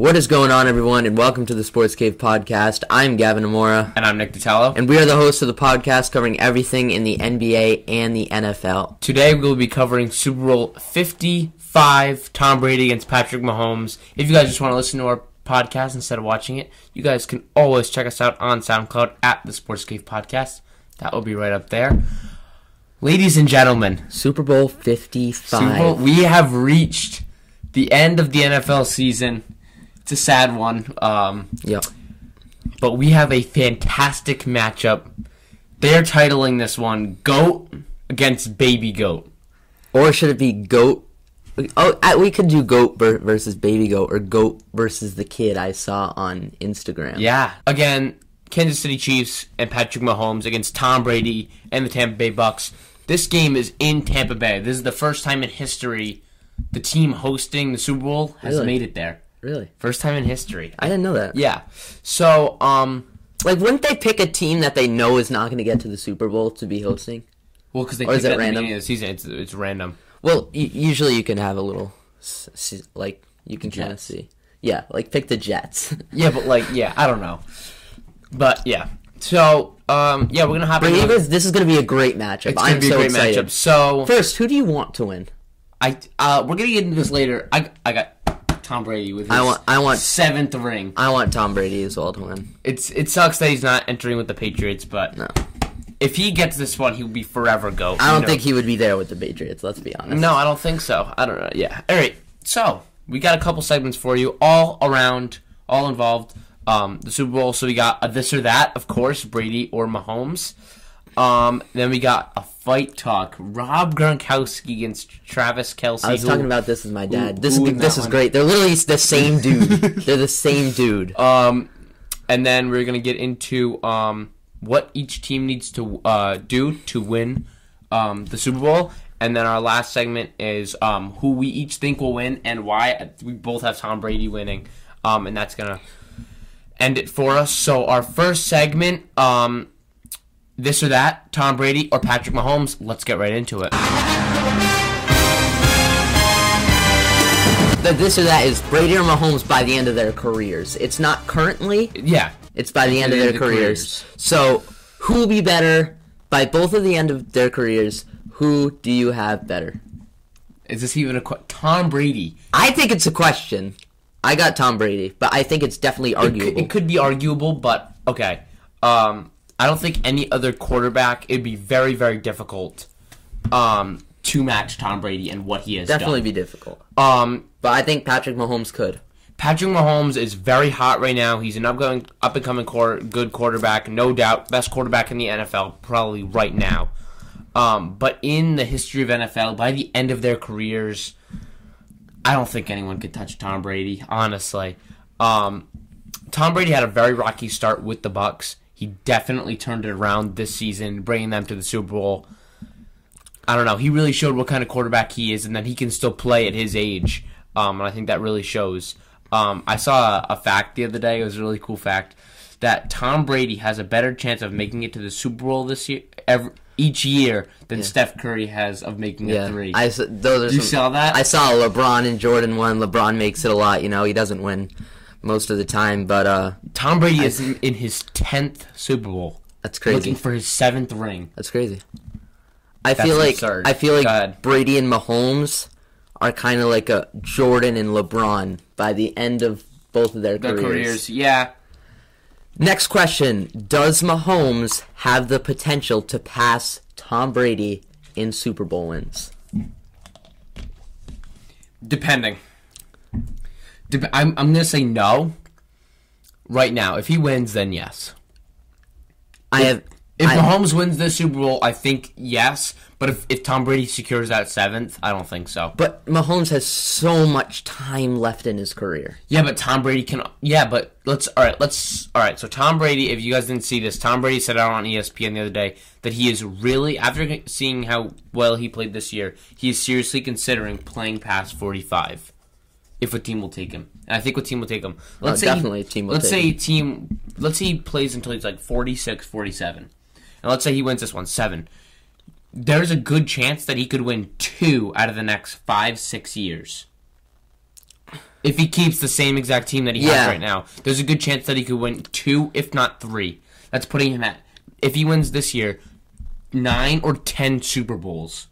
What is going on, everyone, and welcome to the Sports Cave podcast. I'm Gavin Amora, And I'm Nick Detello. and we are the hosts of the podcast covering everything in the NBA and the NFL. Today we'll be covering Super Bowl 55, Tom Brady against Patrick Mahomes. If you guys just want to listen to our podcast instead of watching it, you guys can always check us out on SoundCloud at the Sports Cave Podcast. That will be right up there. Ladies and gentlemen, Super Bowl 55. Super Bowl, we have reached the end of the NFL season. It's a sad one. Um, Yep. but we have a fantastic matchup. They're titling this one Goat against Baby Goat. Or should it be GOAT? Oh, we could do GOAT versus Baby Goat, or GOAT versus the kid I saw on Instagram. Yeah. Again, Kansas City Chiefs and Patrick Mahomes against Tom Brady and the Tampa Bay Bucks. This game is in Tampa Bay. This is the first time in history the team hosting the Super Bowl has Really? made it there. Really? First time in history. I didn't know that. Yeah. So, um, Like, wouldn't they pick a team that they know is not going to get to the Super Bowl to be hosting? well, because they Or is it at the beginning of the season, it's, it's random. Well, y- usually you can have a little, s- s- like, you can kind of see. Yeah, like pick the Jets. Yeah, but like, yeah, I don't know. But yeah. So, um, yeah, we're gonna hop But into anyways, this is going to be a great matchup. It's gonna I'm be so a great excited. matchup. So, First, who do you want to win? I uh, we're gonna get into this later. I I got Tom Brady with his I want- I want- seventh ring. I want Tom Brady as well to win. It's it sucks that he's not entering with the Patriots, but No, if he gets this one, he'll be forever go. I don't think he would be there with the Patriots. Let's be honest. No, I don't think so. I don't know. Yeah. All right. So we got a couple segments for you, all around, all involved. Um, the Super Bowl. So we got a this or that, of course, Brady or Mahomes. Um, then we got a fight talk. Rob Gronkowski against Travis Kelce. I was talking about this with my dad. Who- this who is this is one? great. They're literally the same dude. They're the same dude. Um, and then we're gonna get into um what each team needs to uh do to win um the Super Bowl. And then our last segment is um who we each think will win and why. We both have Tom Brady winning. Um, and that's gonna end it for us. So our first segment, um, this or that, Tom Brady or Patrick Mahomes. Let's get right into it. The this or that is Brady or Mahomes by the end of their careers. It's not currently. Yeah. It's by the end of their end of the careers. So, who will be better by both of the end of their careers? Who do you have better? Is this even a qu- Tom Brady? I think it's a question. I got Tom Brady, but I think it's definitely It could, arguable. it could be arguable, but okay. Um, I don't think any other quarterback. It'd be very, very difficult um, to match Tom Brady and what he has definitely done. be difficult. Um, But I think Patrick Mahomes could. Patrick Mahomes is very hot right now. He's an upcoming, up and coming core, good quarterback, no doubt, best quarterback in the NFL probably right now. Um, but in the history of NFL, by the end of their careers, I don't think anyone could touch Tom Brady. Honestly, um, Tom Brady had a very rocky start with the Bucks. He definitely turned it around this season, bringing them to the Super Bowl. I don't know. He really showed what kind of quarterback he is, and that he can still play at his age. Um, and I think that really shows. Um, I saw a, a fact the other day. It was a really cool fact that Tom Brady has a better chance of making it to the Super Bowl this year, every, each year, than Steph Curry has of making Yeah, it three. I those are You some- saw that? I saw LeBron and Jordan one. LeBron makes it a lot. You know, he doesn't win most of the time, but uh, Tom Brady is in, in his tenth Super Bowl, that's crazy. looking for his seventh ring. That's crazy. I That's feel like absurd. I feel like. Brady and Mahomes are kind of like a Jordan and LeBron by the end of both of their, Their careers. careers, yeah. Next question: Does Mahomes have the potential to pass Tom Brady in Super Bowl wins? Depending. I'm I'm gonna say no. Right now, if he wins, then yes. I have. If I, Mahomes wins this Super Bowl, I think yes. But if, if Tom Brady secures that seventh, I don't think so. but Mahomes has so much time left in his career. Yeah, but Tom Brady can. Yeah, but let's. All right, let's. All right. So Tom Brady, if you guys didn't see this, Tom Brady said out on ESPN the other day that he is really, after seeing how well he played this year, he is seriously considering playing past forty-five. If a team will take him, and I think a team will take him. Let's say definitely a team will Let's take say him. team. Let's say he plays until he's like 46, 47. and let's say he wins this one seven. There's a good chance that he could win two out of the next five, six years. if he keeps the same exact team that he Yeah. has right now, there's a good chance that he could win two, if not three. That's putting him at if he wins this year, nine or ten Super Bowls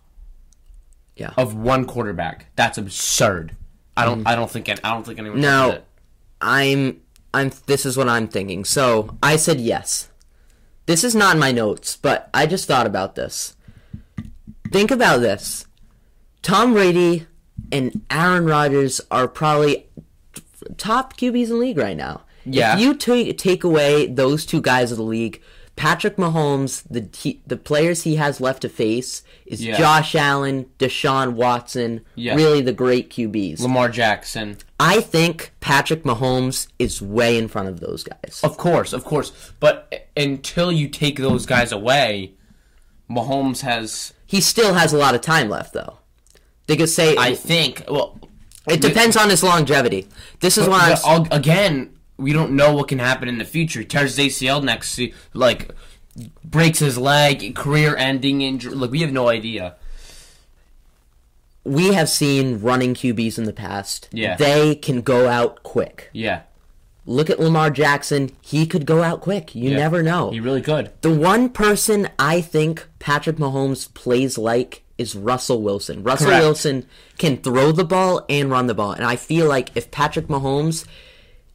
Yeah. of one quarterback. That's absurd. I don't. Mm. I don't think. I don't think anyone. No. I'm I'm this is what I'm thinking. So, I said yes. This is not in my notes, but I just thought about this. Think about this. Tom Brady and Aaron Rodgers are probably top QBs in the league right now. Yeah. If you take take away those two guys of the league, Patrick Mahomes, the he, the players he has left to face is Yeah. Josh Allen, Deshaun Watson, Yeah. really the great QBs. Lamar Jackson. I think Patrick Mahomes is way in front of those guys. Of course, of course. But until you take those guys away, Mahomes has. He still has a lot of time left, though. They could say I think. Well, it depends on his longevity. This is why I'm. again, we don't know what can happen in the future. He tears his ACL next, like breaks his leg, career-ending injury. Like we have no idea. we have seen running QBs in the past. Yeah. They can go out quick. Yeah, Look at Lamar Jackson. He could go out quick. You Yeah. never know. he really could. The one person I think Patrick Mahomes plays like is Russell Wilson. Russell Correct. Wilson can throw the ball and run the ball. And I feel like if Patrick Mahomes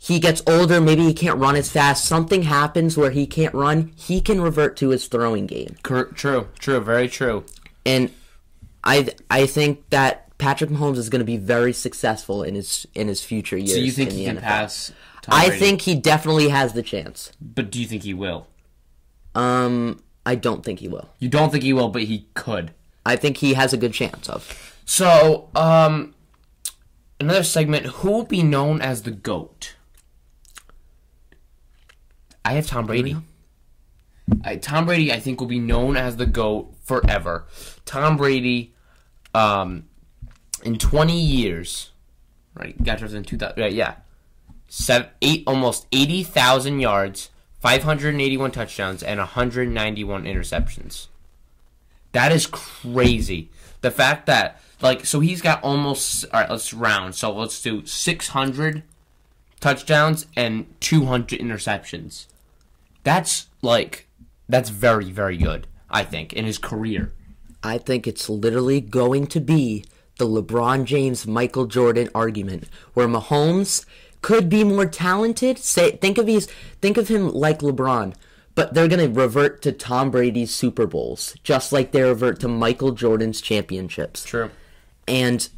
he gets older, maybe he can't run as fast, something happens where he can't run, he can revert to his throwing game. True, true, very true. And I I think that Patrick Mahomes is going to be very successful in his in his future years. So you think in he the can NFL. pass? Tom I Brady? think he definitely has the chance. but do you think he will? Um, I don't think he will. You don't think he will, but he could. I think he has a good chance of. So, um, another segment. Who will be known as the goat? I have Tom Brady. I, Tom Brady, I think, will be known as the goat forever. Tom Brady, um, in twenty years, right? Got drafted in two thousand. Right, yeah, seven, eight, almost eighty thousand yards, five hundred and eighty-one touchdowns, and one hundred ninety-one interceptions. That is crazy. The fact that like so he's got almost all right, let's round. So let's do 600 touchdowns and 200 interceptions. That's like that's very very good, I think, in his career. I think it's literally going to be the LeBron James Michael Jordan argument where Mahomes could be more talented. Say think of his think of him like LeBron, but they're going to revert to Tom Brady's Super Bowls just like they revert to Michael Jordan's championships. True. and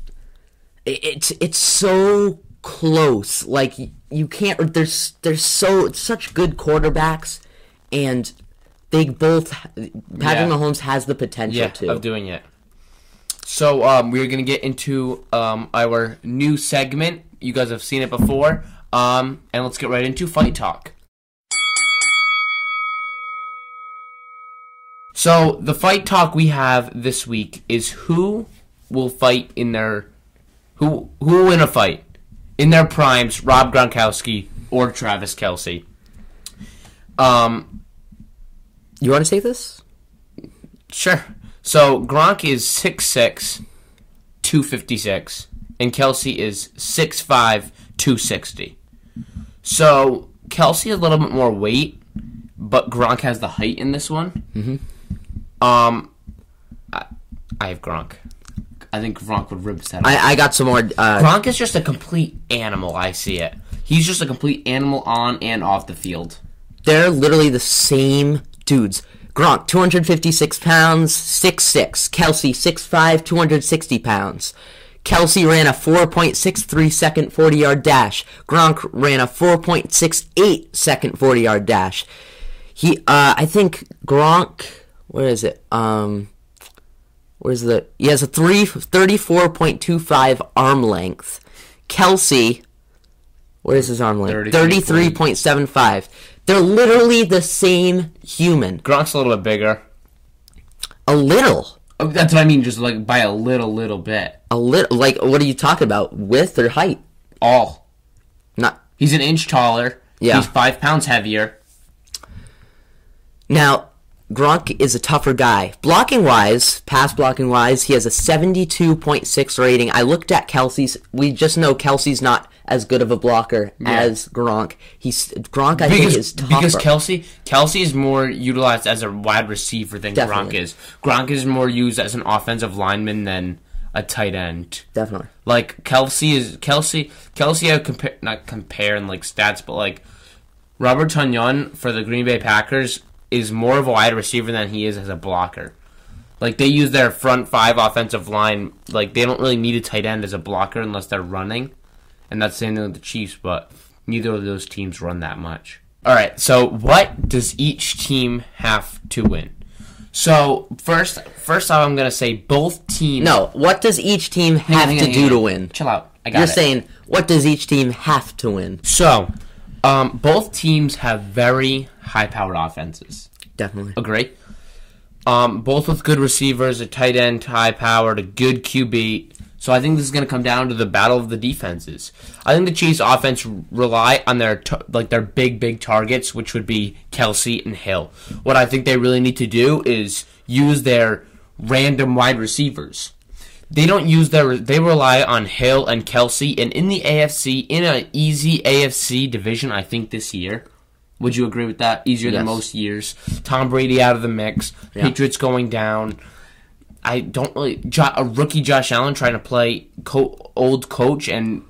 it's it's so close. Like you can't. There's there's so such good quarterbacks, and they both. Patrick Yeah. Mahomes has the potential Yeah, to. of doing it. So um, we're gonna get into um, our new segment. You guys have seen it before, um, and let's get right into fight talk. So the fight talk we have this week is who will fight in their who who will win a fight in their primes, Rob Gronkowski or Travis Kelce. Um, you want to say this? Sure. So Gronk is 6'6", 256, and Kelce is 6'5", 260. So Kelce has a little bit more weight, but Gronk has the height in this one. Mm-hmm. Um, I, I have Gronk. I think Gronk would rip his head off. I, I got some more. Uh, Gronk is just a complete animal. I see it. He's just a complete animal on and off the field. they're literally the same dudes. Gronk, 256 pounds, 6'6". Kelce, 6'5", 260 pounds. Kelce ran a 4.63 second 40 yard dash. Gronk ran a 4.68 second 40 yard dash. He, uh, I think Gronk, where is it? Um, where's the, he has a three, 34.25 arm length. Kelce, what is his arm length? 33. 33.75. They're literally the same human. Gronk's a little bit bigger. A little. Oh, That's what I mean, just like by a little, little bit. A little. Like, what are you talking about? Width or height? All. Not. He's an inch taller. Yeah. He's five pounds heavier. Now, Gronk is a tougher guy. Blocking wise, pass blocking wise, he has a 72.6 rating. I looked at Kelce's. We just know Kelce's not as good of a blocker as Gronk. He's Gronk. I think is tougher. because Kelce Kelce is more utilized as a wide receiver than Definitely. Gronk is. Gronk is more used as an offensive lineman than a tight end. Definitely. Like Kelce is Kelce Kelce I compare not compare in like stats, but like Robert Tonyan for the Green Bay Packers is more of a wide receiver than he is as a blocker. Like they use their front five offensive line, like they don't really need a tight end as a blocker unless they're running, and that's the same thing with the Chiefs. But neither of those teams run that much. All right, so what does each team have to win? So first, first off, I'm gonna say both teams. No, what does each team have hang to on, do hang to win? Chill out. I got it. You're it. saying what does each team have to win? So, um, both teams have very high-powered offenses. Definitely. Agree. Um, both with good receivers, a tight end, high-powered, a good QB. So I think this is going to come down to the battle of the defenses. I think the Chiefs' offense rely on their t- like their big, big targets, which would be Kelce and Hill. What I think they really need to do is use their random wide receivers. They don't use their. They rely on Hill and Kelce, and in the AFC, in an easy AFC division, I think this year. Would you agree with that? Easier than most years. Tom Brady out of the mix. Yeah. Patriots going down. I don't really jo- a rookie Josh Allen trying to play co- old coach and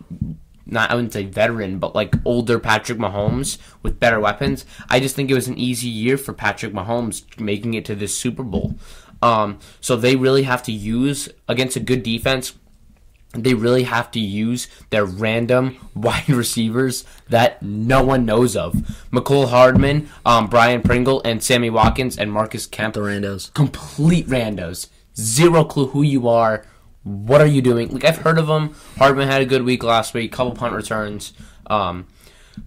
not I wouldn't say veteran, but like older Patrick Mahomes with better weapons. I just think it was an easy year for Patrick Mahomes making it to this Super Bowl. Um, so they really have to use against a good defense. They really have to use their random wide receivers that no one knows of. Mecole Hardman, um, Byron Pringle, and Sammy Watkins and Marcus Kemp The randos. complete randos. Zero clue who you are. What are you doing? Like I've heard of him. Hardman had a good week last week. Couple punt returns. Um,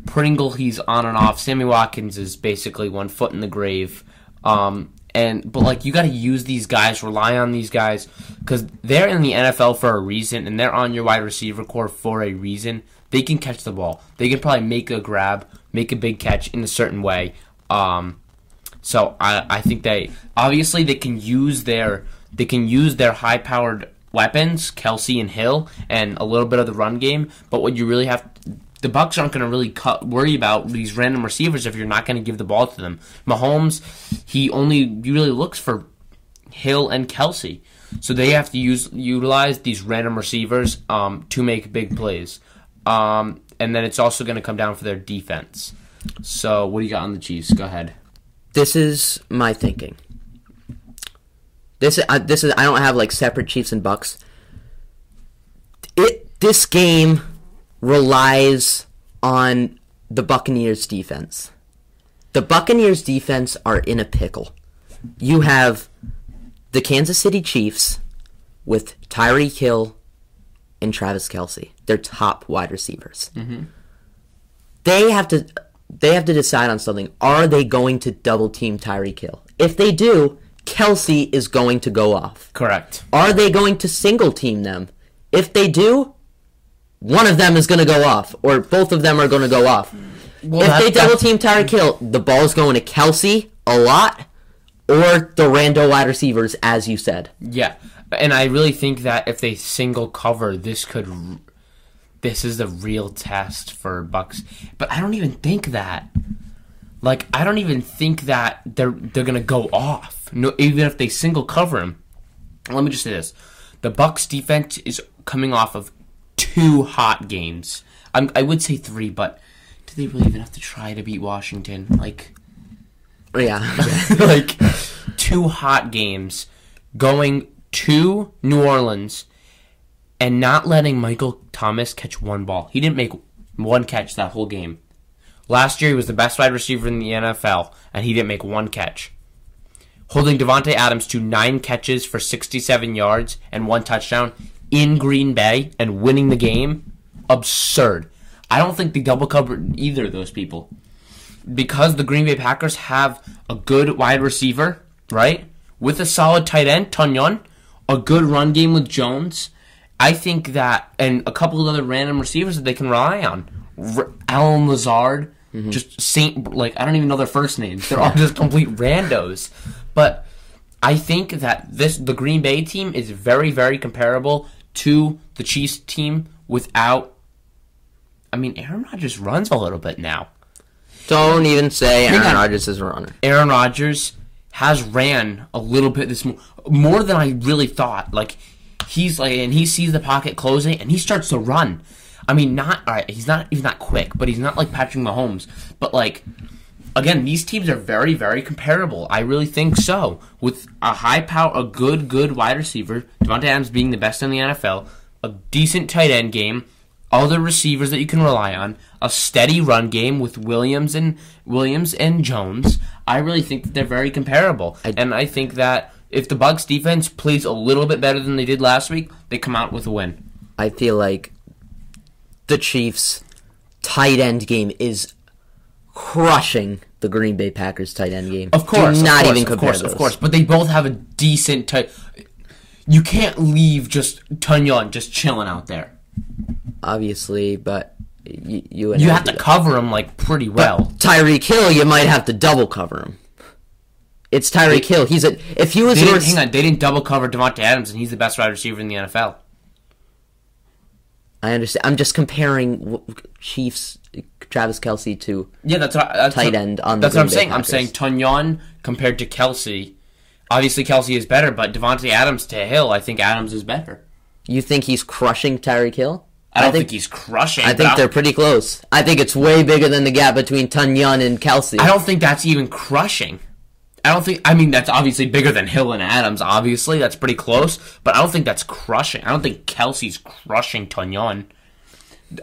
Pringle, he's on and off. Sammy Watkins is basically one foot in the grave. Um, and but like you got to use these guys, rely on these guys because they're in the NFL for a reason, and they're on your wide receiver core for a reason. They can catch the ball. They can probably make a grab, make a big catch in a certain way. Um, so I, I think they obviously they can use their they can use their high powered weapons, Kelce and Hill, and a little bit of the run game. But what you really have the Bucks aren't going to really cut, worry about these random receivers if you're not going to give the ball to them. Mahomes, he only really looks for Hill and Kelce, so they have to use utilize these random receivers um, to make big plays. Um, and then it's also going to come down for their defense. So what do you got on the Chiefs? Go ahead. This is my thinking. This uh, this is I don't have like separate Chiefs and Bucks. It this game relies on the Buccaneers defense. The Buccaneers defense are in a pickle. You have the Kansas City Chiefs with Tyreek Hill and Travis Kelce. They're top wide receivers. Mm-hmm. They have to they have to decide on something. Are they going to double team Tyreek Hill? If they do, Kelce is going to go off. Correct. Are they going to single team them? If they do, one of them is going to go off, or both of them are going to go off. Well, if that- they double team Tyreek Hill, the ball's going to Kelce a lot, or the rando wide receivers, as you said. Yeah, and I really think that if they single cover, this could, this is the real test for Bucks. But I don't even think that. Like I don't even think that they're they're gonna go off. No, even if they single cover him. Let me just say this: the Bucks defense is coming off of two hot games. I'm, I would say three, but do they really even have to try to beat Washington? Like. Yeah. like two hot games going to New Orleans and not letting Michael Thomas catch one ball. He didn't make one catch that whole game. Last year he was the best wide receiver in the NFL and he didn't make one catch. Holding Davante Adams to 9 catches for 67 yards and one touchdown in Green Bay and winning the game. Absurd. I don't think they double covered either of those people because the Green Bay Packers have a good wide receiver, right? With a solid tight end, Tonyan, a good run game with Jones. I think that, and a couple of other random receivers that they can rely on. R- Allen Lazard, mm-hmm. Just Saint, like I don't even know their first names. They're all just complete randos. But I think that this the Green Bay team is very very comparable to the Chiefs team without. I mean, Aaron Rodgers runs a little bit now. Don't even say Aaron on. Rodgers is a runner. Aaron Rodgers has ran a little bit this mo- more than I really thought. Like he's like, and he sees the pocket closing, and he starts to run. I mean, not all right. He's not he's not quick, but he's not like Patrick Mahomes. But like again, these teams are very very comparable. I really think so. With a high power, a good good wide receiver, Davante Adams being the best in the NFL, a decent tight end game, other receivers that you can rely on, a steady run game with Williams and Williams and Jones. I really think that they're very comparable, and I think that if the Bucks defense plays a little bit better than they did last week, they come out with a win. I feel like the Chiefs' tight end game is crushing the Green Bay Packers tight end game. Of course, Do not of course, even of course, those. of course. But they both have a decent tight. You can't leave just Tonyan just chilling out there. Obviously, but you You I have to that. cover him like pretty well. Tyreek Hill, you might have to double cover him. It's Tyreek Hill. He's a if he was your hang on, they didn't double cover Davante Adams, and he's the best wide receiver in the NFL. I understand. I'm just comparing Chiefs Travis Kelce to Yeah, that's what, that's Tight end on the That's what I'm Bay saying. I'm saying Tonyan compared to Kelce. Obviously, Kelce is better, but Davante Adams to Hill, I think Adams is better. you think he's crushing Tyreek Hill? I don't think, he's crushing. I think they're pretty close. I think it's way bigger than the gap between Tonyan and Kelce. I don't think that's even crushing. I don't think. I mean, that's obviously bigger than Hill and Adams. Obviously, that's pretty close. But I don't think that's crushing. I don't think Kelce's crushing Tonyan.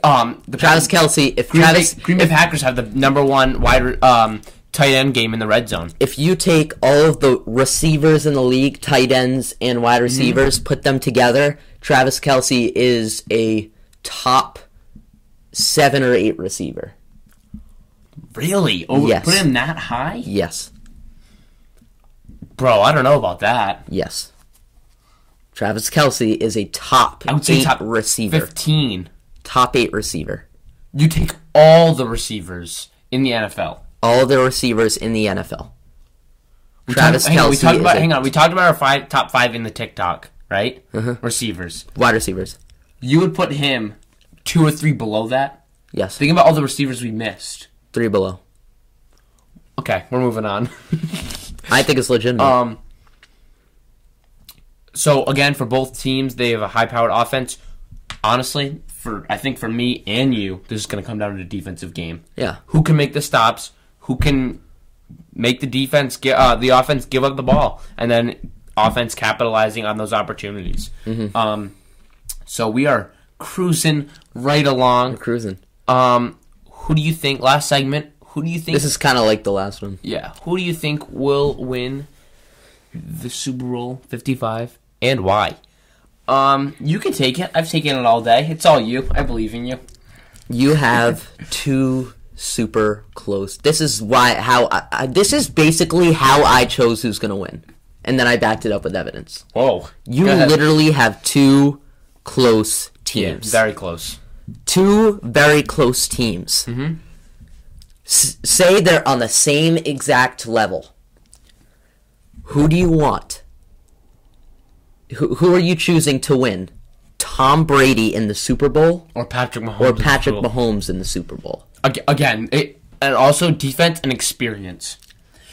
Um, the Travis Kelce, if Green, Travis, Bay, Green Bay Packers have the number one wide um, tight end game in the red zone. if you take all of the receivers in the league, tight ends and wide Mm-hmm. receivers, put them together, Travis Kelce is a top seven or eight receiver. Really? Oh, Yes. put him that high, Yes, bro? I don't know about that. yes. Travis Kelce is a top I would say top receiver. fifteen. Top eight receiver. You take all the receivers in the NFL. All the receivers in the NFL. We Travis talked, hang on, we talked about hang on. We talked about our five top five in the TikTok, right? Uh-huh. Receivers. Wide receivers. You would put him two or three below that. Yes. Think about all the receivers we missed. Three below. Okay, we're moving on. I think it's legitimate. um, so again, for both teams, they have a high-powered offense. Honestly, for I think for me and you, this is going to come down to the defensive game. yeah. Who can make the stops? Who can make the defense get uh, the offense give up the ball, and then offense capitalizing on those opportunities. Mhm. Um, so we are cruising right along. We're Cruising. Um, who do you think? Last segment. Who do you think? This is kind of like the last one. yeah. Who do you think will win the Super Bowl Fifty Five, and why? Um, you can take it. I've taken it all day. It's all you. I believe in you. You have two super close. This is why how I, I, this is basically how I chose who's gonna win, and then I backed it up with evidence. Whoa. You literally have two close teams. yeah, very close. two very close teams. Mm-hmm. S- say they're on the same exact level. Who do you want? Who, who are you choosing to win? Tom Brady in the Super Bowl Or Patrick Mahomes. or in the Patrick Super Bowl. Mahomes in the Super Bowl? Again, it, and also defense and experience.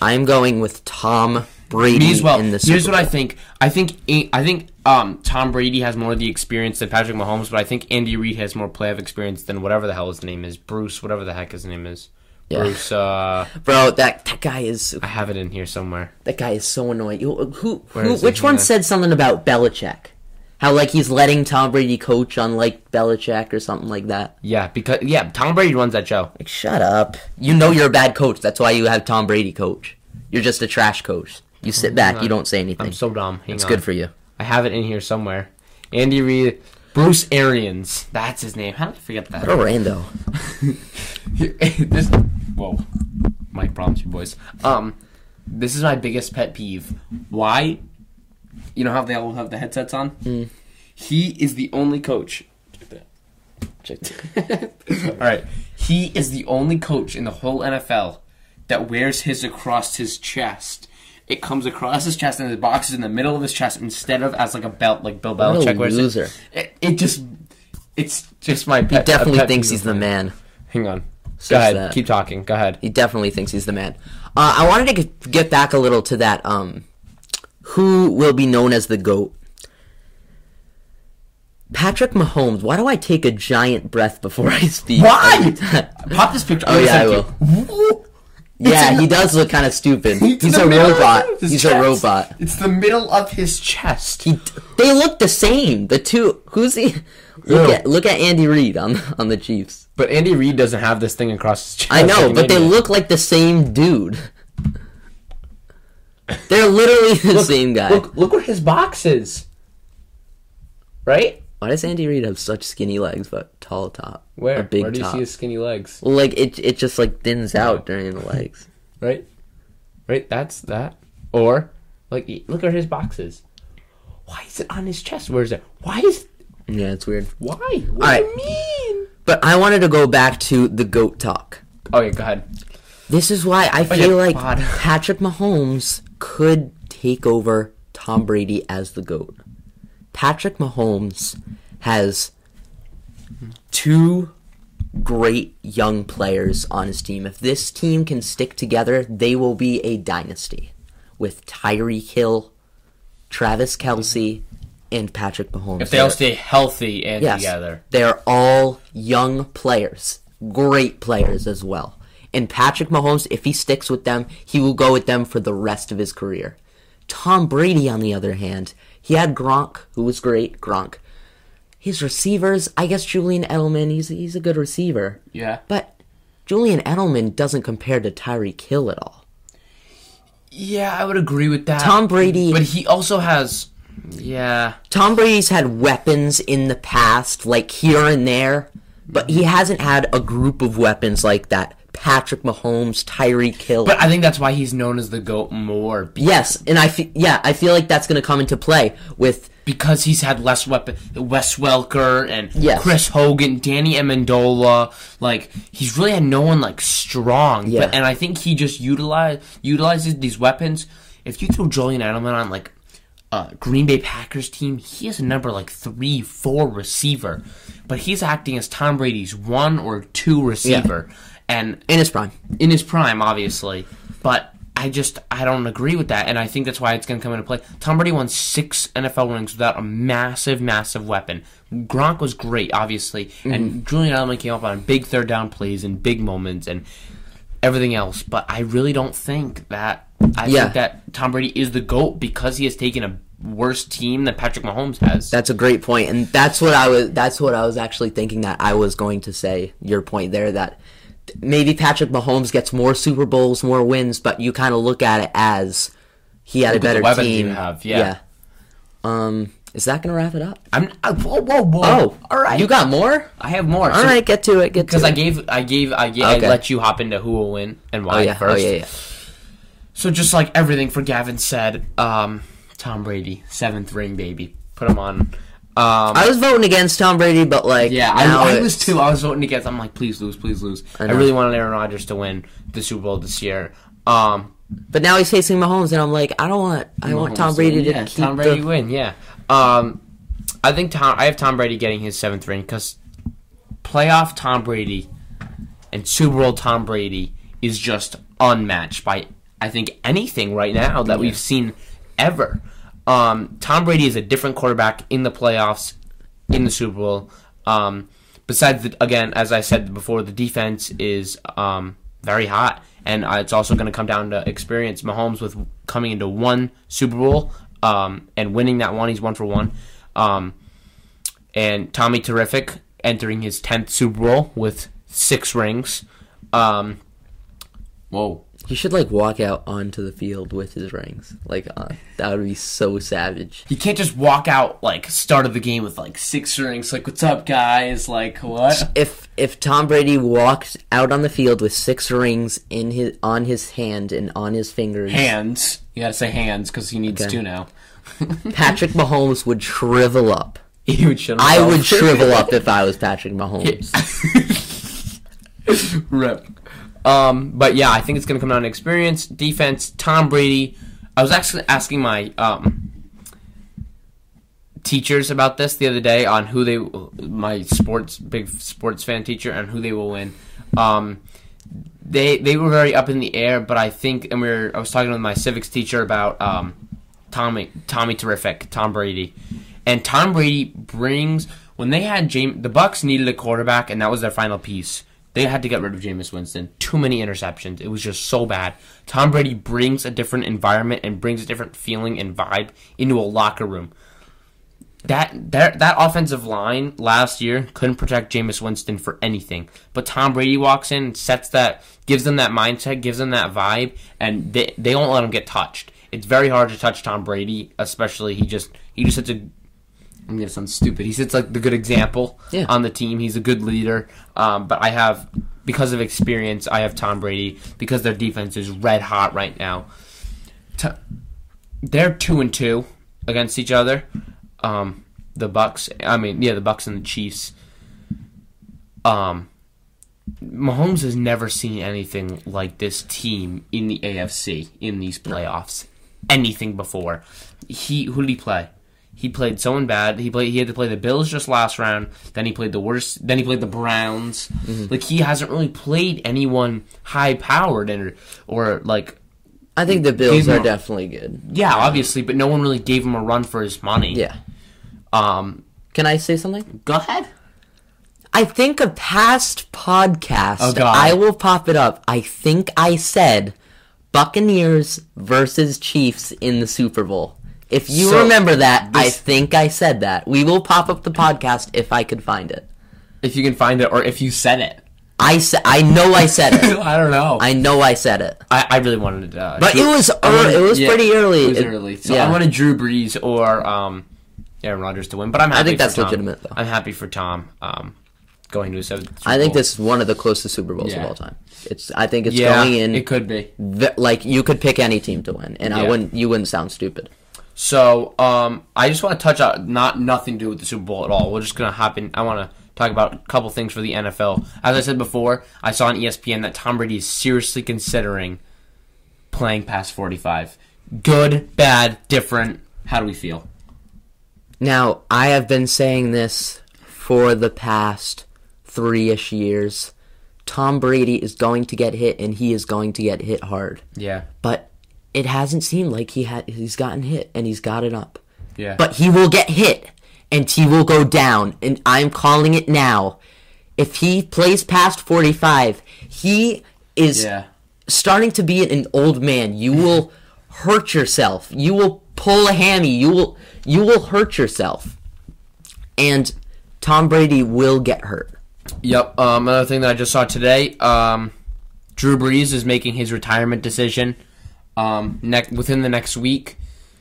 I'm going with Tom Brady Me as well. in the Super Bowl. Here's what I think. I think I think um, Tom Brady has more of the experience than Patrick Mahomes, but I think Andy Reid has more playoff experience than whatever the hell his name is. Bruce, whatever the heck his name is. Yeah. Bruce. Uh, Bro, that that guy is I have it in here somewhere. that guy is so annoying. Who, who, who it which one said something about Belichick? How like he's letting Tom Brady coach on like Belichick or something like that. Yeah, because yeah, Tom Brady runs that show. Like, shut up. You know you're a bad coach. That's why you have Tom Brady coach. You're just a trash coach. You sit back. You don't say anything. I'm so dumb. Hang it's on. good for you. I have it in here somewhere. Andy Reid, Bruce Arians. That's his name. How did I forget that? What a rando. this whoa mic problems you boys um this is my biggest pet peeve why you know how they all have the headsets on Mm. he is the only coach Check all right He is the only coach in the whole NFL that wears his across his chest. It comes across his chest and the box is in the middle of his chest instead of as like a belt like Bill What Belichick wears it. loser. It, it just, it's just my pet. He definitely pet thinks he's the man. Hang on. Says Go ahead. that. Keep talking. Go ahead. He definitely thinks he's the man. Uh, I wanted to get- get back a little to that. Um, who will be known as the goat? Patrick Mahomes. Why do I take a giant breath before I speak? Why? Pop this picture. Oh, I'm yeah, I gonna you. Yeah, he does look kind of stupid. He's a robot. He's a robot. It's the middle of his chest. He, they look the same. The two. Who's he? Look at look at Andy Reid on on the Chiefs. But Andy Reid doesn't have this thing across his chest. I know, like but they look like the same dude. They're literally the Look, same guy. Look, look where his box is. Right? Why does Andy Reid have such skinny legs but tall top? Where? A big where do you top. see his skinny legs? Well, like it, it just like thins out during the legs. Right? Right? That's that. Or, like, look at his boxes. Why is it on his chest? Where is it? Why is. Yeah, it's weird. Why? What do Alright. you mean? But I wanted to go back to the goat talk. Oh, yeah, go ahead. This is why I yeah, feel like God. Patrick Mahomes could take over Tom Brady as the GOAT. Patrick Mahomes has two great young players on his team. If this team can stick together, they will be a dynasty with Tyreek Hill, Travis Kelce, and Patrick Mahomes. If they all stay healthy and Yes. together. They're all young players, great players as well. And Patrick Mahomes, if he sticks with them, he will go with them for the rest of his career. Tom Brady, on the other hand, he had Gronk, who was great, Gronk. His receivers, I guess Julian Edelman, he's he's a good receiver. Yeah. But Julian Edelman doesn't compare to Tyreek Hill at all. Yeah, I would agree with that. Tom Brady- But he also has. Yeah. Tom Brady's had weapons in the past, like here and there, but he hasn't had a group of weapons like that. Patrick Mahomes, Tyreek Hill. But I think that's why he's known as the GOAT more. yes, and I fe- yeah, I feel like that's going to come into play with Because he's had less weapon. Wes Welker and Yes. Chris Hogan, Danny Amendola. Like, he's really had no one, like, strong. Yeah. But, and I think he just utilize, utilizes these weapons. If you throw Julian Edelman on, like, uh, Green Bay Packers team, he is a number like three, four receiver, but he's acting as Tom Brady's one or two receiver, and in his prime. in his prime, obviously. But I just I don't agree with that, and I think that's why it's going to come into play. Tom Brady won six NFL rings without a massive, massive weapon. Gronk was great, obviously, Mm-hmm. and Julian Edelman came up on big third down plays and big moments and everything else. But I really don't think that I Yeah. think that Tom Brady is the goat because he has taken a worse team than Patrick Mahomes has. That's a great point, and that's what I was. That's what I was actually thinking that I was going to say. Your point there that maybe Patrick Mahomes gets more Super Bowls, more wins, but you kind of look at it as he had Look a better weapons team. you have, yeah. Um, is that gonna wrap it up? I'm uh, whoa whoa whoa. Oh, all right. You got more? I have more. All right, get to it. Get Because. I gave, I gave, I gave, Okay. I let you hop into who will win and Oh why yeah. first. Oh yeah. yeah. So just like everything for Gavin said, um, Tom Brady, seventh ring, baby, put him on. Um, I was voting against Tom Brady, but like yeah, I, I was too. I was voting against. I'm like, please lose, please lose. I, know. really wanted Aaron Rodgers to win the Super Bowl this year. Um, But now he's facing Mahomes, and I'm like, I don't want. I want Tom Mahomes Brady to yeah, keep Tom Brady the. win. Yeah. Um, I think Tom. I have Tom Brady getting his seventh ring because playoff Tom Brady and Super Bowl Tom Brady is just unmatched by I think anything right now that we've seen ever. Um, Tom Brady is a different quarterback in the playoffs, in the Super Bowl. Um, besides, the, again, as I said before, the defense is um, very hot, and uh, it's also going to come down to experience. Mahomes with coming into one Super Bowl um, and winning that one, he's one for one. Um, and Tommy Terrific entering his tenth Super Bowl with six rings. Um, whoa. He should like walk out onto the field with his rings. Like uh, that would be so savage. He can't just walk out like start of the game with like six rings. Like, what's up, guys? Like, what? If if Tom Brady walked out on the field with six rings in his on his hand and on his fingers, Hands. You gotta say hands because he needs Okay. two now. Patrick Mahomes would shrivel up. He would I would shrivel up if I was Patrick Mahomes. Rip. Um, but yeah, I think it's going to come down to experience, defense, Tom Brady. I was actually asking my um, teachers about this the other day on who they, my sports big sports fan teacher, and who they will win. Um, they they were very up in the air, but I think, and we were, I was talking with my civics teacher about um, Tommy Tommy Terrific, Tom Brady, and Tom Brady brings when they had Jameis, the Bucks needed a quarterback, and that was their final piece. They had to get rid of Jameis Winston. Too many interceptions. It was just so bad. Tom Brady brings a different environment and brings a different feeling and vibe into a locker room. That that that offensive line last year couldn't protect Jameis Winston for anything. But Tom Brady walks in, sets that, gives them that mindset, gives them that vibe, and they they won't let him get touched. It's very hard to touch Tom Brady, especially he just he just sets a I'm gonna sound stupid. He sets like the good example Yeah. on the team. He's a good leader. Um, but I have because of experience, I have Tom Brady because their defense is red hot right now. T- they're two and two against each other. Um, the Bucks. I mean, yeah, the Bucks and the Chiefs. Um, Mahomes has never seen anything like this team in the AFC in these playoffs. Anything before. He who did he play? He played someone bad. He played. He had to play the Bills just last round. Then he played the worst. Then he played the Browns. Like he hasn't really played anyone high powered and or like I think the Bills are not- definitely good. yeah, obviously, but no one really gave him a run for his money. Yeah. Um. Can I say something? Go ahead. I think a past podcast, Oh, God. I will pop it up. I think I said Buccaneers versus Chiefs in the Super Bowl. If you So, remember that, I think I said that. We will pop up the podcast if I could find it. If you can find it, or if you said it. I said I know I said it. I don't know. I, I know I said it. I, really wanted to. Uh, But it was I ear- wanted- it was yeah, pretty early. It was early. So yeah. I wanted Drew Brees or um, Aaron Rodgers to win. But I'm happy. I think that's Tom. legitimate, though. I'm happy for Tom. Um, going to a seventh. Super I think Bowl. this is one of the closest Super Bowls Yeah. of all time. It's I think it's Yeah, going in it could be. like you could pick any team to win and I wouldn't you wouldn't sound stupid. So, um, I just want to touch on not nothing to do with the Super Bowl at all. We're just gonna hop in. I want to talk about a couple things for the NFL. As I said before, I saw on ESPN that Tom Brady is seriously considering playing past forty-five. Good, bad, different. How do we feel? Now, I have been saying this for the past three ish years. Tom Brady is going to get hit, and he is going to get hit hard. Yeah, But it hasn't seemed like he had he's gotten hit, and he's got it up. yeah. But he will get hit, and he will go down, and I'm calling it now. If he plays past 45, he is yeah, starting to be an old man. You will hurt yourself. You will pull a hammy. You will you will hurt yourself. And Tom Brady will get hurt. Yep. Um, another thing that I just saw today, um, Drew Brees is making his retirement decision um, ne- within the next week.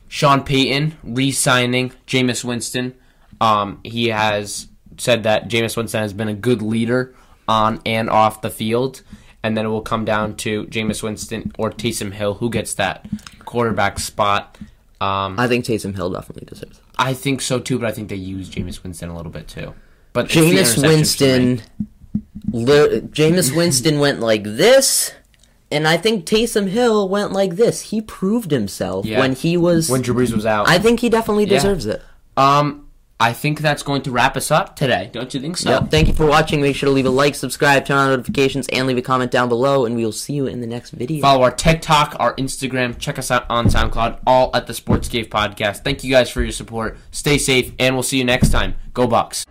Sean Payton re-signing Jameis Winston. Um, he has said that Jameis Winston has been a good leader on and off the field, and then it will come down to Jameis Winston or Taysom Hill who gets that quarterback spot. Um, I think Taysom Hill definitely deserves it. I think so too, but I think they use Jameis Winston a little bit too. But Jameis interceptions for me. Winston li- Jameis Winston went like this and I think Taysom Hill went like this. He proved himself Yeah. when he was when Drew Brees was out. I think he definitely Yeah. deserves it. Um, I think that's going to wrap us up today. Don't you think so? Yep. Thank you for watching. Make sure to leave a like, subscribe, turn on notifications, and leave a comment down below, and we will see you in the next video. Follow our TikTok, our Instagram. Check us out on SoundCloud, all at the Sports Cave Podcast. Thank you guys for your support. Stay safe, and we'll see you next time. Go Bucks.